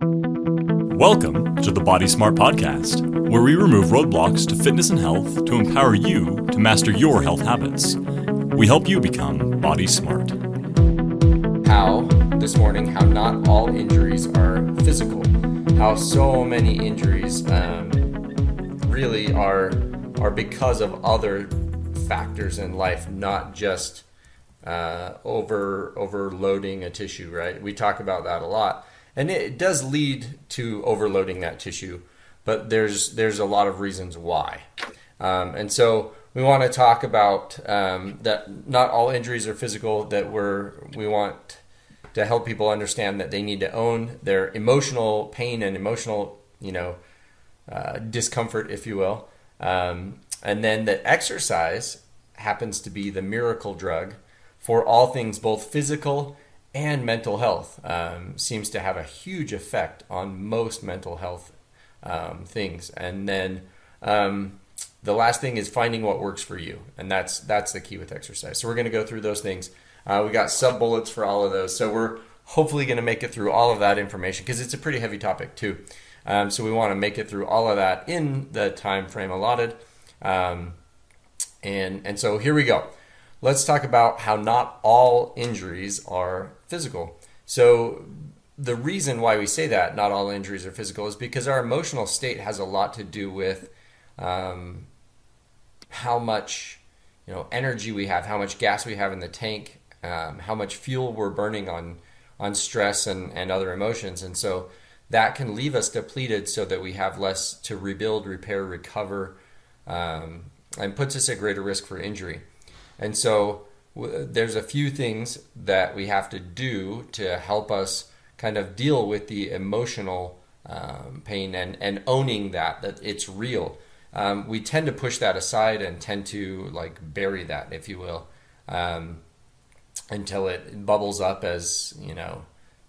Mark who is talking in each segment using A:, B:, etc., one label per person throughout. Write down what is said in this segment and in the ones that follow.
A: Welcome to the Body Smart Podcast, where we remove roadblocks to fitness and health to empower you to master your health habits. We help you become body smart.
B: How, this morning, how not all injuries are physical. How so many injuries um, really are, are because of other factors in life, not just uh, over overloading a tissue, right? We talk about that a lot and it does lead to overloading that tissue but there's there's a lot of reasons why. Um, and so we want to talk about um, that not all injuries are physical that we're we want to help people understand that they need to own their emotional pain and emotional you know uh, discomfort if you will. Um, and then that exercise happens to be the miracle drug for all things both physical and mental health um, seems to have a huge effect on most mental health um, things. And then um, the last thing is finding what works for you, and that's that's the key with exercise. So we're going to go through those things. Uh, we got sub bullets for all of those. So we're hopefully going to make it through all of that information because it's a pretty heavy topic too. Um, so we want to make it through all of that in the time frame allotted. Um, and and so here we go let's talk about how not all injuries are physical. So, the reason why we say that not all injuries are physical is because our emotional state has a lot to do with um, how much you know energy we have, how much gas we have in the tank, um, how much fuel we're burning on on stress and, and other emotions, and so that can leave us depleted, so that we have less to rebuild, repair, recover, um, and puts us at greater risk for injury. And so w- there's a few things that we have to do to help us kind of deal with the emotional um, pain and, and owning that, that it's real. Um, we tend to push that aside and tend to like bury that, if you will, um, until it bubbles up as, you know,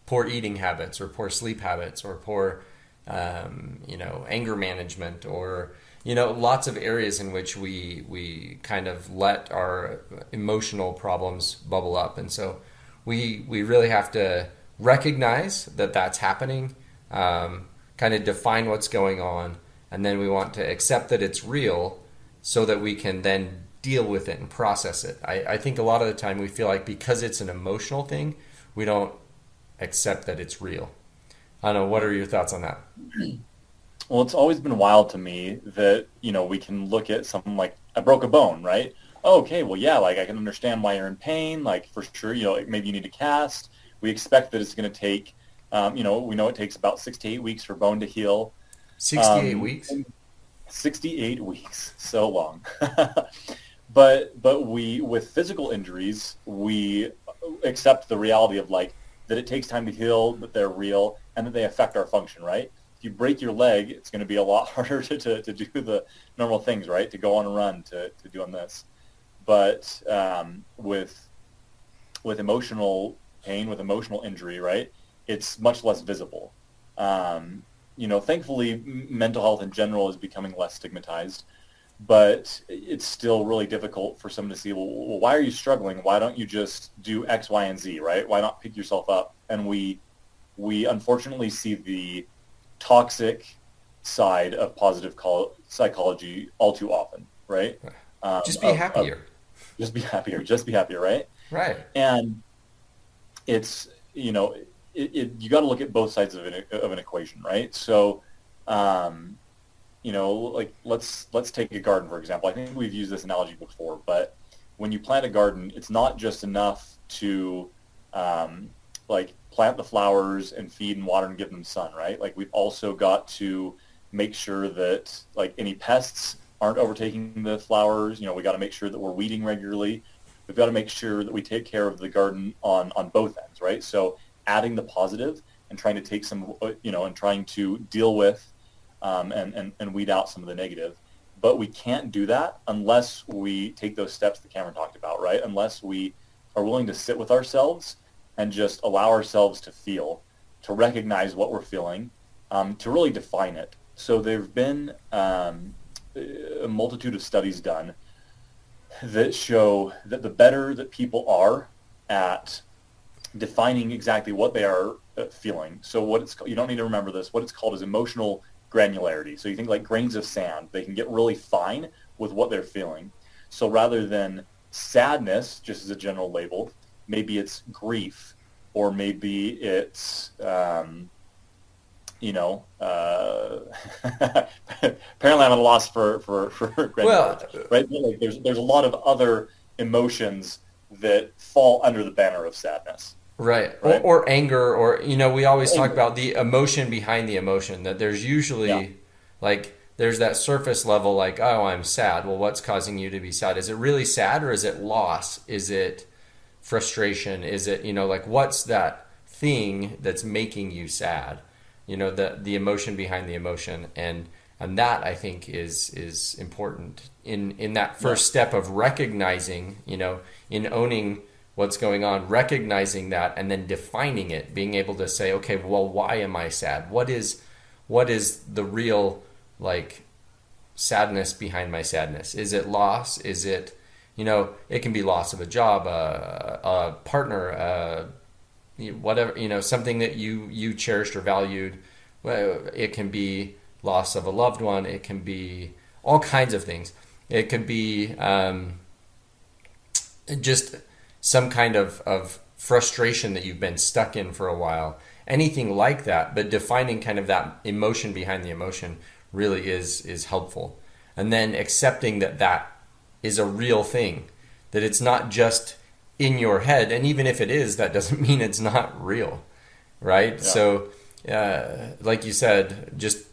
B: poor eating habits or poor sleep habits or poor, um, you know, anger management or you know, lots of areas in which we we kind of let our emotional problems bubble up, and so we we really have to recognize that that's happening, um, kind of define what's going on, and then we want to accept that it's real, so that we can then deal with it and process it. I, I think a lot of the time we feel like because it's an emotional thing, we don't accept that it's real. I don't know. What are your thoughts on that?
C: Well, it's always been wild to me that, you know, we can look at something like I broke a bone, right? Oh, okay, well, yeah, like I can understand why you're in pain. Like for sure, you know, maybe you need to cast. We expect that it's going to take, um, you know, we know it takes about six to eight weeks for bone to heal.
B: 68 um, weeks?
C: 68 weeks. So long. but, but we, with physical injuries, we accept the reality of like that it takes time to heal, that they're real, and that they affect our function, right? You break your leg, it's going to be a lot harder to, to, to do the normal things, right? To go on a run, to, to doing this. But um, with with emotional pain, with emotional injury, right, it's much less visible. Um, you know, thankfully, mental health in general is becoming less stigmatized, but it's still really difficult for someone to see, well, why are you struggling? Why don't you just do X, Y, and Z, right? Why not pick yourself up? And we we unfortunately see the toxic side of positive psychology all too often, right?
B: Um, just be of, happier. Of,
C: just be happier. Just be happier, right?
B: Right.
C: And it's you know it, it, you got to look at both sides of an of an equation, right? So, um, you know, like let's let's take a garden for example. I think we've used this analogy before, but when you plant a garden, it's not just enough to um, like plant the flowers and feed and water and give them sun, right? Like we've also got to make sure that like any pests aren't overtaking the flowers. You know, we got to make sure that we're weeding regularly. We've got to make sure that we take care of the garden on on both ends, right? So adding the positive and trying to take some, you know, and trying to deal with um, and, and, and weed out some of the negative. But we can't do that unless we take those steps that Cameron talked about, right? Unless we are willing to sit with ourselves and just allow ourselves to feel, to recognize what we're feeling, um, to really define it. So there have been um, a multitude of studies done that show that the better that people are at defining exactly what they are uh, feeling. So what it's you don't need to remember this. What it's called is emotional granularity. So you think like grains of sand. They can get really fine with what they're feeling. So rather than sadness, just as a general label, maybe it's grief, or maybe it's um, you know, uh, apparently I'm at a loss for for for well, right? Like there's there's a lot of other emotions that fall under the banner of sadness.
B: Right. right? Or, or, anger, or you know, we always anger. talk about the emotion behind the emotion. That there's usually yeah. like there's that surface level, like oh, I'm sad. Well, what's causing you to be sad? Is it really sad, or is it loss? Is it frustration? Is it you know like what's that thing that's making you sad? you know the the emotion behind the emotion and and that I think is is important. In in that first step of recognizing you know in owning what's going on recognizing that and then defining it being able to say okay well why am I sad? What is what is the real like sadness behind my sadness? Is it loss? Is it you know it can be loss of a job a, a partner a whatever you know something that you you cherished or valued. It can be loss of a loved one. It can be all kinds of things. It could be um, just some kind of, of frustration that you've been stuck in for a while. Anything like that but defining kind of that emotion behind the emotion really is is helpful. And then accepting that that is a real thing. That it's not just in your head and even if it is that doesn't mean it's not real right? Yeah. so uh, like you said just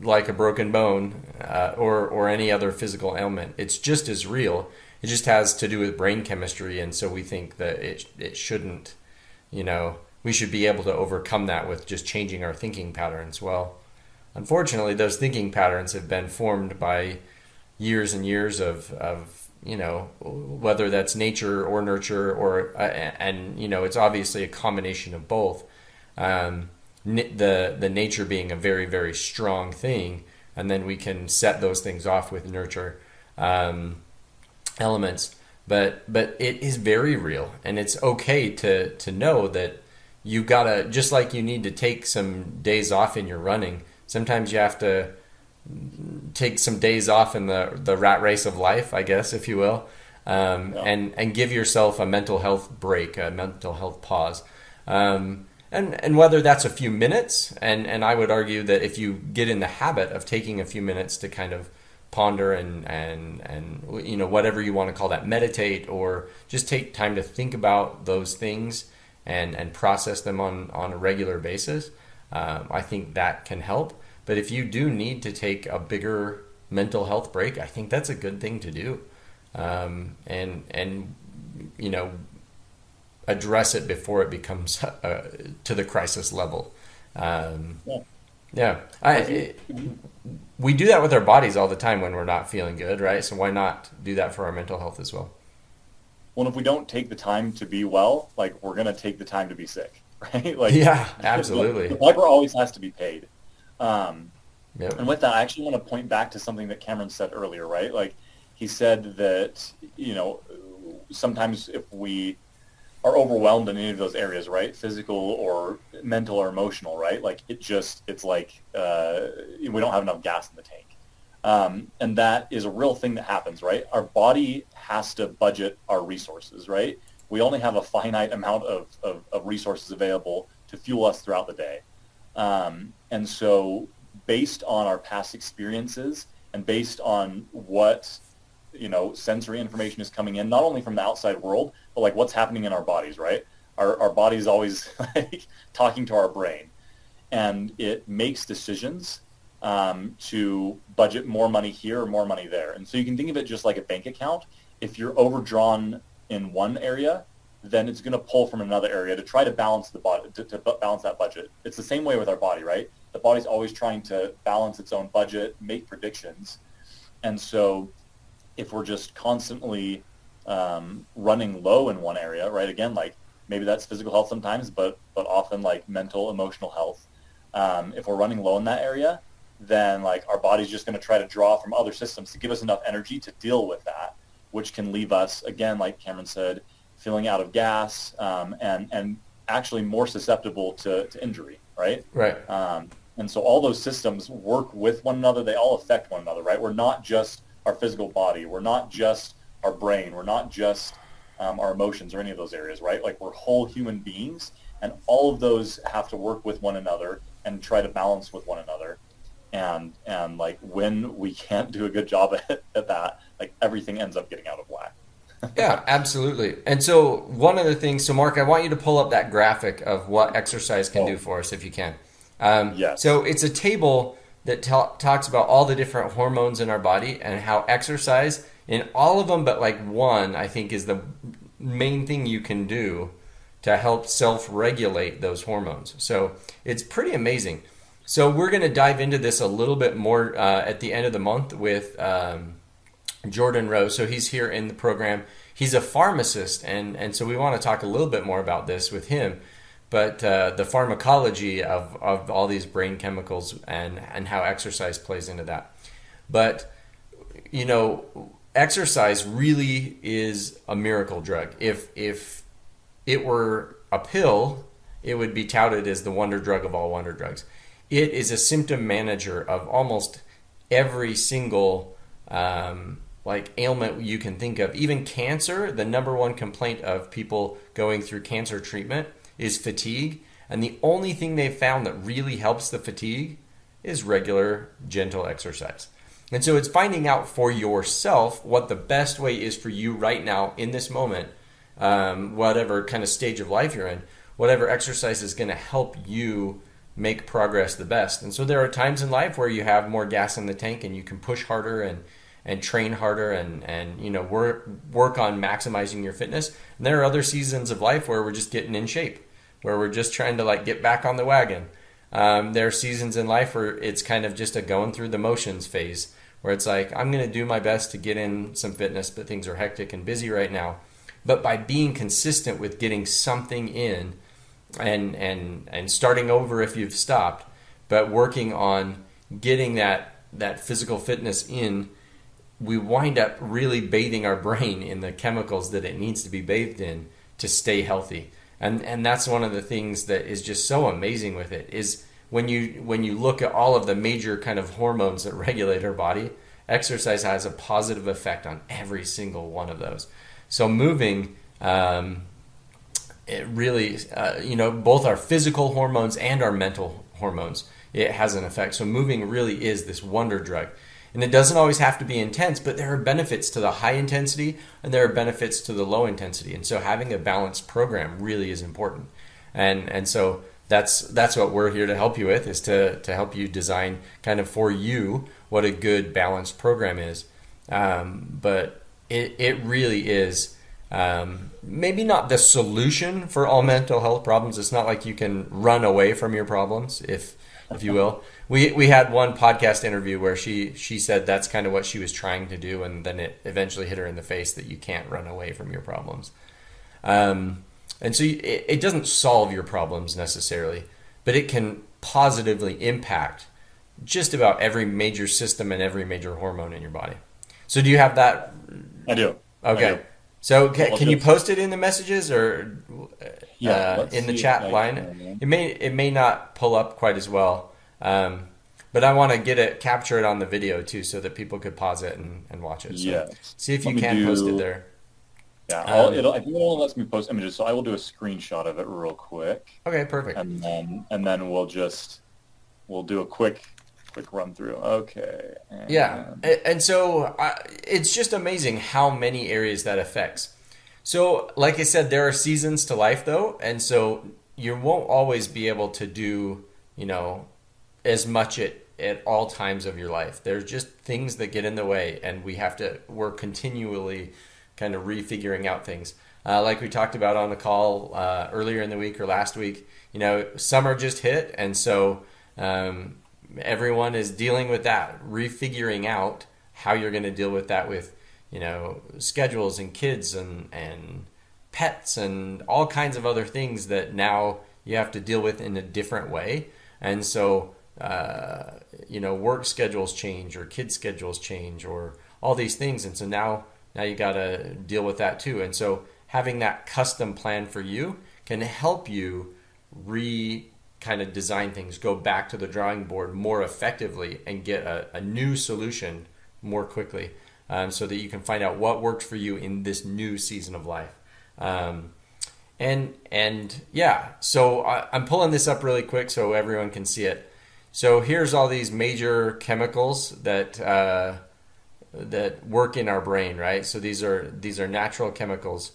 B: like a broken bone uh, or or any other physical ailment it's just as real. It just has to do with brain chemistry and so we think that it it shouldn't you know we should be able to overcome that with just changing our thinking patterns. Well unfortunately those thinking patterns have been formed by years and years of of you know whether that's nature or nurture or uh, and you know it's obviously a combination of both. Um, the the nature being a very very strong thing and then we can set those things off with nurture um, elements. But but it is very real and it's okay to to know that you gotta just like you need to take some days off in your running sometimes you have to take some days off in the the rat race of life, I guess, if you will, um, yeah. and and give yourself a mental health break, a mental health pause. Um, and, and whether that's a few minutes, and, and I would argue that if you get in the habit of taking a few minutes to kind of ponder and, and, and you know whatever you want to call that, meditate, or just take time to think about those things and, and process them on, on a regular basis, um, I think that can help. But if you do need to take a bigger mental health break, I think that's a good thing to do. Um, and and you know address it before it becomes uh, to the crisis level. Um, yeah. yeah, I, we do that with our bodies all the time when we're not feeling good, right? So why not do that for our mental health as well?
C: Well, if we don't take the time to be well, like we're gonna take the time to be sick, right?
B: Like yeah, absolutely.
C: The, the always has to be paid. Um, yep. And with that, I actually want to point back to something that Cameron said earlier, right? Like he said that you know sometimes if we are overwhelmed in any of those areas, right? Physical or mental or emotional, right? Like it just it's like uh, we don't have enough gas in the tank. Um, and that is a real thing that happens, right? Our body has to budget our resources, right? We only have a finite amount of, of, of resources available to fuel us throughout the day. Um, and so based on our past experiences and based on what, you know, sensory information is coming in, not only from the outside world, but like what's happening in our bodies, right? Our, our body's always like talking to our brain and it makes decisions um, to budget more money here or more money there. And so you can think of it just like a bank account. If you're overdrawn in one area, then it's going to pull from another area to try to balance the body to, to, balance that budget. It's the same way with our body, right? The body's always trying to balance its own budget, make predictions, and so if we're just constantly um, running low in one area, right? Again, like maybe that's physical health sometimes, but but often like mental, emotional health. Um, if we're running low in that area, then like our body's just going to try to draw from other systems to give us enough energy to deal with that, which can leave us again, like Cameron said, feeling out of gas um, and and actually more susceptible to, to injury, right?
B: Right.
C: Um, and so all those systems work with one another. They all affect one another, right? We're not just our physical body. We're not just our brain. We're not just um, our emotions or any of those areas, right? Like we're whole human beings, and all of those have to work with one another and try to balance with one another. And and like when we can't do a good job at, at that, like everything ends up getting out of whack.
B: Yeah, absolutely. And so one of the things, so Marc, I want you to pull up that graphic of what exercise can
C: Oh.
B: do for us if you can. Um,
C: Yes.
B: So it's a table that ta- talks about all the different hormones in our body and how exercise, in all of them but like one, I think is the main thing you can do to help self-regulate those hormones. So it's pretty amazing. So we're going to dive into this a little bit more uh, at the end of the month with um, Jordan Rose. So he's here in the program. He's a pharmacist, and and so we want to talk a little bit more about this with him. But uh, the pharmacology of, of all these brain chemicals and and how exercise plays into that. But you know, exercise really is a miracle drug. If if it were a pill, it would be touted as the wonder drug of all wonder drugs. It is a symptom manager of almost every single um, like ailment you can think of. Even cancer, the number one complaint of people going through cancer treatment is fatigue. And the only thing they've found that really helps the fatigue is regular, gentle exercise. And so it's finding out for yourself what the best way is for you right now in this moment, um, whatever kind of stage of life you're in, whatever exercise is going to help you make progress the best. And so there are times in life where you have more gas in the tank and you can push harder and and train harder and and you know work work on maximizing your fitness. And there are other seasons of life where we're just getting in shape, where we're just trying to like get back on the wagon. Um, there are seasons in life where it's kind of just a going through the motions phase, where it's like I'm going to do my best to get in some fitness, but things are hectic and busy right now. But by being consistent with getting something in, and and and starting over if you've stopped, but working on getting that that physical fitness in, we wind up really bathing our brain in the chemicals that it needs to be bathed in to stay healthy. And and that's one of the things that is just so amazing with it is when you when you look at all of the major kind of hormones that regulate our body, exercise has a positive effect on every single one of those. So moving um, it really, uh, you know, both our physical hormones and our mental hormones, it has an effect. So moving really is this wonder drug. And it doesn't always have to be intense, but there are benefits to the high intensity and there are benefits to the low intensity. And so having a balanced program really is important. And and so that's that's what we're here to help you with is to to help you design kind of for you what a good balanced program is. Um, but it it really is um, maybe not the solution for all mental health problems. It's not like you can run away from your problems, if if you will. We we had one podcast interview where she she said that's kind of what she was trying to do, and then it eventually hit her in the face that you can't run away from your problems. Um, and so you, it, it doesn't solve your problems necessarily, but it can positively impact just about every major system and every major hormone in your body. So do you have that?
C: I do.
B: Okay.
C: I do.
B: So ca-
C: Well,
B: can you post it in the messages or uh,
C: let's
B: in the chat
C: I
B: line?
C: can.
B: It may it may not pull up quite as well, um, but I want to get it capture it on the video too, so that people could pause it and, and watch it. So
C: Yes.
B: see if
C: Let
B: you can post it there.
C: Yeah,
B: Um,
C: it'll, I think it only lets me post images, so I will do a screenshot of it real quick,
B: Okay, perfect.
C: and then and then we'll just we'll do a quick quick run through. Okay. And,
B: Yeah, and so uh, it's just amazing how many areas that affects. So, like I said, there are seasons to life, though, and so you won't always be able to do, you know, as much at at all times of your life. There's just things that get in the way, and we have to. We're continually kind of refiguring out things. Uh, like we talked about on the call uh, earlier in the week or last week, you know, summer just hit, and so um, everyone is dealing with that, refiguring out how you're going to deal with that with, you know, schedules and kids and and pets and all kinds of other things that now you have to deal with in a different way. And so, uh, you know, work schedules change or kid schedules change or all these things. And so now, now you got to deal with that too. And so having that custom plan for you can help you re kind of design things, go back to the drawing board more effectively, and get a, a new solution more quickly, um, so that you can find out what works for you in this new season of life. Um, and and yeah, so I, I'm pulling this up really quick so everyone can see it. So here's all these major chemicals that uh, that work in our brain, right? So these are these are natural chemicals,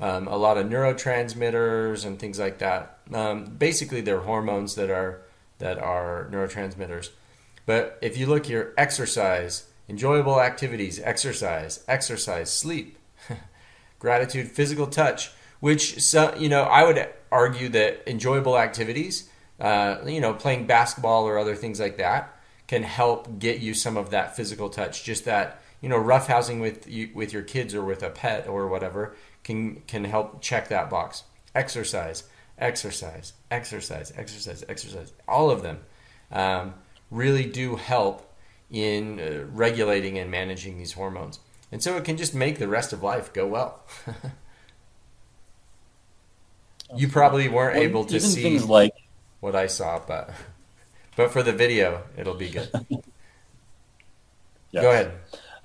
B: um, a lot of neurotransmitters and things like that. Um, basically, they're hormones that are that are neurotransmitters. But if you look here, exercise, enjoyable activities, exercise, exercise, sleep, gratitude, physical touch, which so, you know I would argue that enjoyable activities, uh, you know, playing basketball or other things like that can help get you some of that physical touch. Just that you know, roughhousing with you, with your kids or with a pet or whatever can can help check that box. Exercise, exercise, exercise, exercise, exercise. All of them um, really do help in uh, regulating and managing these hormones, and so it can just make the rest of life go well. you probably weren't well, able to see things like what I saw, but but for the video, it'll be good. Go ahead.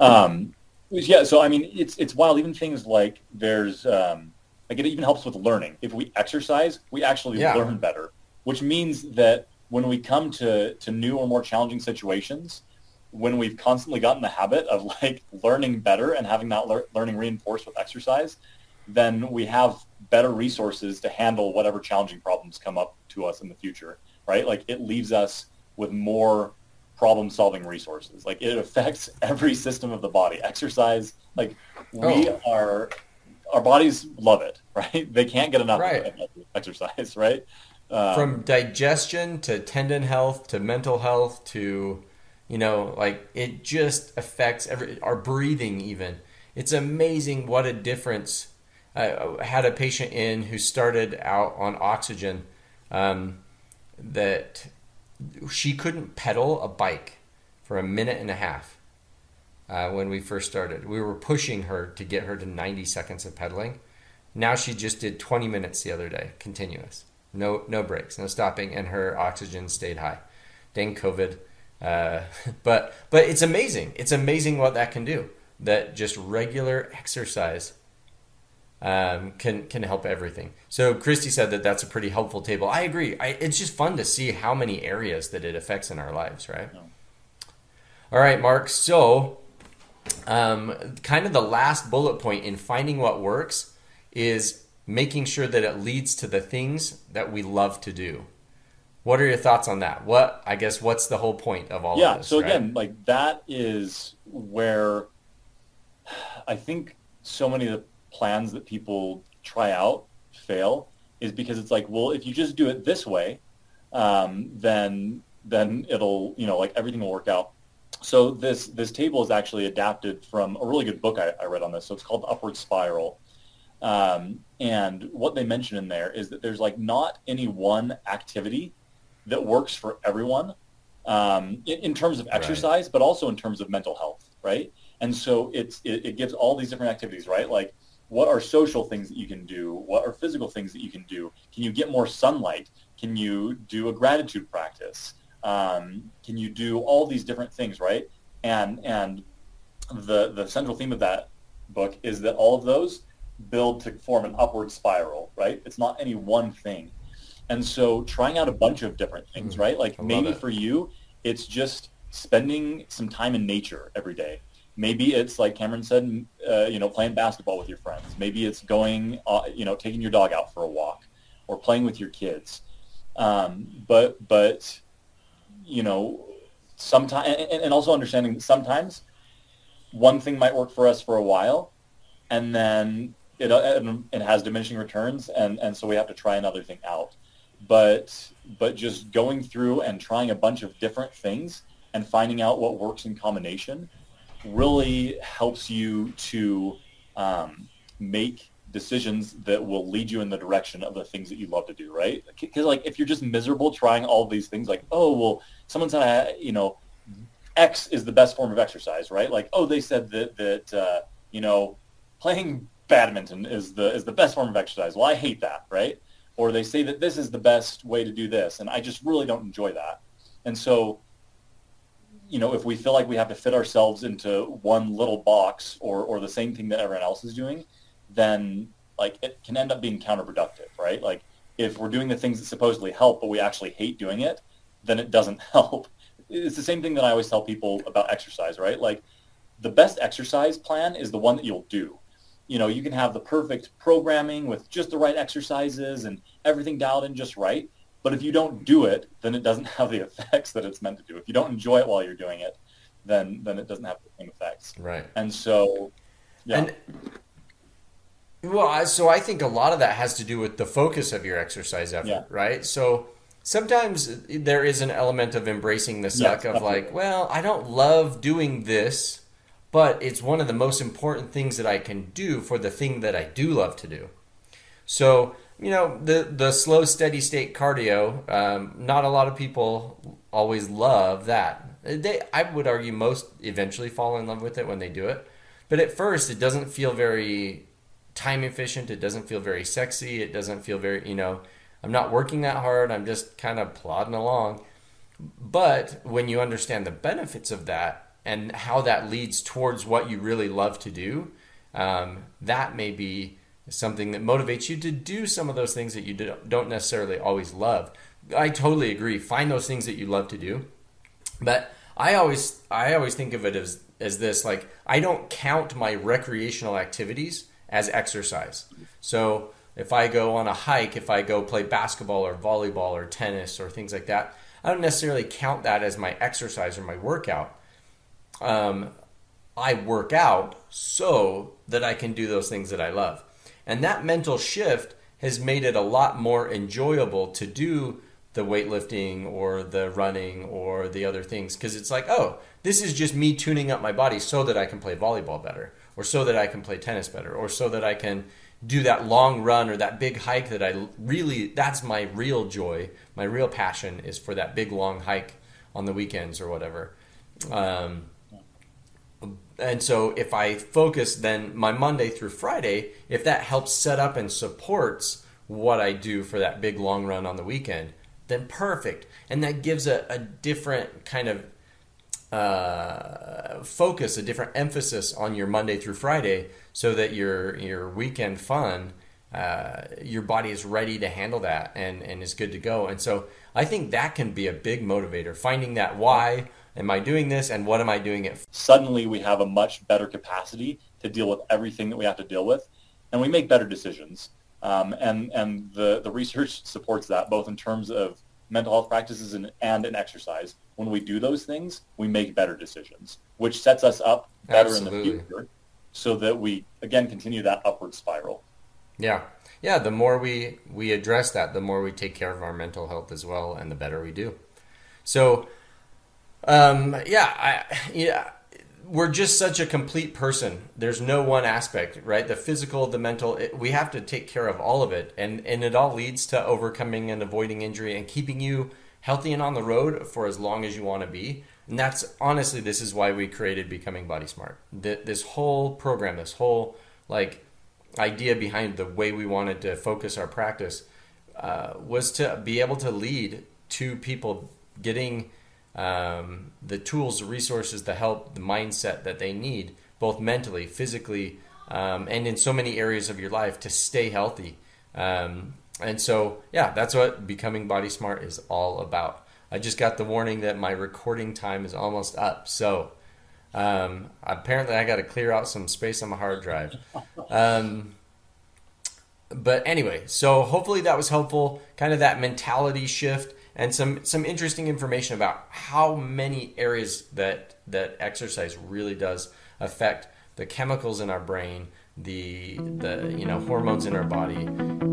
C: Um, yeah, so I mean, it's it's wild. Even things like there's um, like it even helps with learning. If we exercise, we actually yeah. learn better, which means that when we come to to new or more challenging situations, when we've constantly gotten the habit of like learning better and having that le- learning reinforced with exercise, then we have better resources to handle whatever challenging problems come up to us in the future, right? Like it leaves us with more problem solving resources. Like it affects every system of the body. Exercise, like we oh. are, our bodies love it, right? They can't get enough right. exercise, right?
B: Um, From digestion to tendon health to mental health to, you know, like it just affects every our breathing even. It's amazing what a difference. I had a patient in who started out on oxygen um, that she couldn't pedal a bike for a minute and a half uh, when we first started. We were pushing her to get her to 90 seconds of pedaling. Now she just did 20 minutes the other day, continuous. No, no breaks, no stopping, and her oxygen stayed high. Dang COVID. Uh, but but it's amazing. It's amazing what that can do. That just regular exercise um, can can help everything. So Christy said that that's a pretty helpful table. I agree. I, it's just fun to see how many areas that it affects in our lives, right? Yeah. All right, Marc. So, um, kind of the last bullet point in finding what works is making sure that it leads to the things that we love to do. What are your thoughts on that? What I guess what's the whole point of all
C: yeah,
B: of this? Yeah.
C: so right? again, like that is where I think so many of the plans that people try out fail is because it's like, well, if you just do it this way, um, then then it'll you know like everything will work out. So this this table is actually adapted from a really good book I, I read on this. So it's called Upward Spiral. Um, and what they mention in there is that there's like not any one activity that works for everyone um, in, in, terms of exercise, right. but also in terms of mental health, right? And so it's it, it gives all these different activities, right? Like what are social things that you can do? What are physical things that you can do? Can you get more sunlight? Can you do a gratitude practice? Um, can you do all these different things, right? And and the the central theme of that book is that all of those build to form an upward spiral, right? It's not any one thing. And so trying out a bunch of different things, mm, right? Like maybe it. for you, it's just spending some time in nature every day. Maybe it's like Cameron said, uh, you know, playing basketball with your friends. Maybe it's going, uh, you know, taking your dog out for a walk or playing with your kids. Um, but but you know, sometimes and, and also understanding that sometimes one thing might work for us for a while, and then it uh, it has diminishing returns, and and so we have to try another thing out. But but just going through and trying a bunch of different things and finding out what works in combination really helps you to um, make decisions that will lead you in the direction of the things that you love to do, right? Because like if you're just miserable trying all these things, like oh well, someone said you know X is the best form of exercise, right? Like oh they said that that uh, you know playing badminton is the is the best form of exercise. Well, I hate that, right? or they say that this is the best way to do this, and I just really don't enjoy that. And so, you know, if we feel like we have to fit ourselves into one little box or, or the same thing that everyone else is doing, then like it can end up being counterproductive, right? Like if we're doing the things that supposedly help, but we actually hate doing it, then it doesn't help. It's the same thing that I always tell people about exercise, right? Like the best exercise plan is the one that you'll do. You know, you can have the perfect programming with just the right exercises and everything dialed in just right. But if you don't do it, then it doesn't have the effects that it's meant to do. If you don't enjoy it while you're doing it, then then it doesn't have the same effects.
B: Right.
C: And so, yeah.
B: And well, so I think a lot of that has to do with the focus of your exercise effort,
C: Yeah.
B: right? So sometimes there is an element of embracing the suck of
C: definitely.
B: like, well, I don't love doing this, but it's one of the most important things that I can do for the thing that I do love to do. So you know the the slow steady state cardio. Um, not a lot of people always love that. They I would argue most eventually fall in love with it when they do it, but at first it doesn't feel very time efficient. It doesn't feel very sexy. It doesn't feel very you know. I'm not working that hard. I'm just kind of plodding along. But when you understand the benefits of that and how that leads towards what you really love to do, um, that may be something that motivates you to do some of those things that you do- don't necessarily always love. I totally agree. Find those things that you love to do. But I always I always think of it as as this like I don't count my recreational activities as exercise. So if I go on a hike, if I go play basketball or volleyball or tennis or things like that, I don't necessarily count that as my exercise or my workout. Um, I work out so that I can do those things that I love. And that mental shift has made it a lot more enjoyable to do the weightlifting or the running or the other things because it's like, oh, this is just me tuning up my body so that I can play volleyball better or so that I can play tennis better or so that I can do that long run or that big hike that I really that's my real joy. My real passion is for that big long hike on the weekends or whatever. Um, and so if I focus then my Monday through Friday, if that helps set up and supports what I do for that big long run on the weekend, then perfect. And that gives a, a different kind of uh, focus, a different emphasis on your Monday through Friday, so that your your weekend fun, uh, your body is ready to handle that and and is good to go. And so I think that can be a big motivator. Finding that why am I doing this and what am I doing it for?
C: suddenly we have a much better capacity to deal with everything that we have to deal with, and we make better decisions. Um, and and the, the research supports that both in terms of mental health practices and, and in exercise. When we do those things, we make better decisions, which sets us up better in the future so that we, again, continue that upward spiral.
B: Yeah. Yeah, the more we we address that, the more we take care of our mental health as well and the better we do. So um yeah, I yeah, we're just such a complete person. There's no one aspect, right? The physical, the mental, it, we have to take care of all of it and and it all leads to overcoming and avoiding injury and keeping you healthy and on the road for as long as you want to be. And that's honestly this is why we created becoming body smart. Th- This whole program, this whole like idea behind the way we wanted to focus our practice uh, was to be able to lead to people getting um, the tools, the resources, the help, the mindset that they need, both mentally, physically, um, and in so many areas of your life to stay healthy. Um, and so, yeah, that's what becoming body smart is all about. I just got the warning that my recording time is almost up. So, um, apparently, I got to clear out some space on my hard drive. Um, but anyway, so hopefully that was helpful. Kind of that mentality shift and some some interesting information about how many areas that that exercise really does affect the chemicals in our brain, the the you know hormones in our body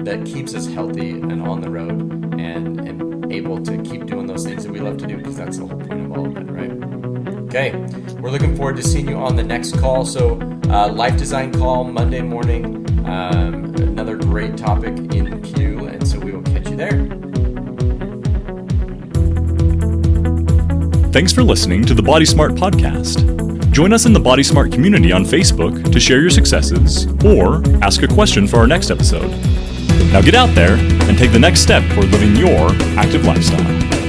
B: that keeps us healthy and on the road and and able to keep doing those things that we love to do because that's the whole point of all of it, right? Okay, we're looking forward to seeing you on the next call. So, uh, life design call Monday morning. Um, another great topic in queue, and so we will catch you there.
A: Thanks for listening to the Body Smart podcast. Join us in the Body Smart community on Facebook to share your successes or ask a question for our next episode. Now get out there and take the next step toward living your active lifestyle.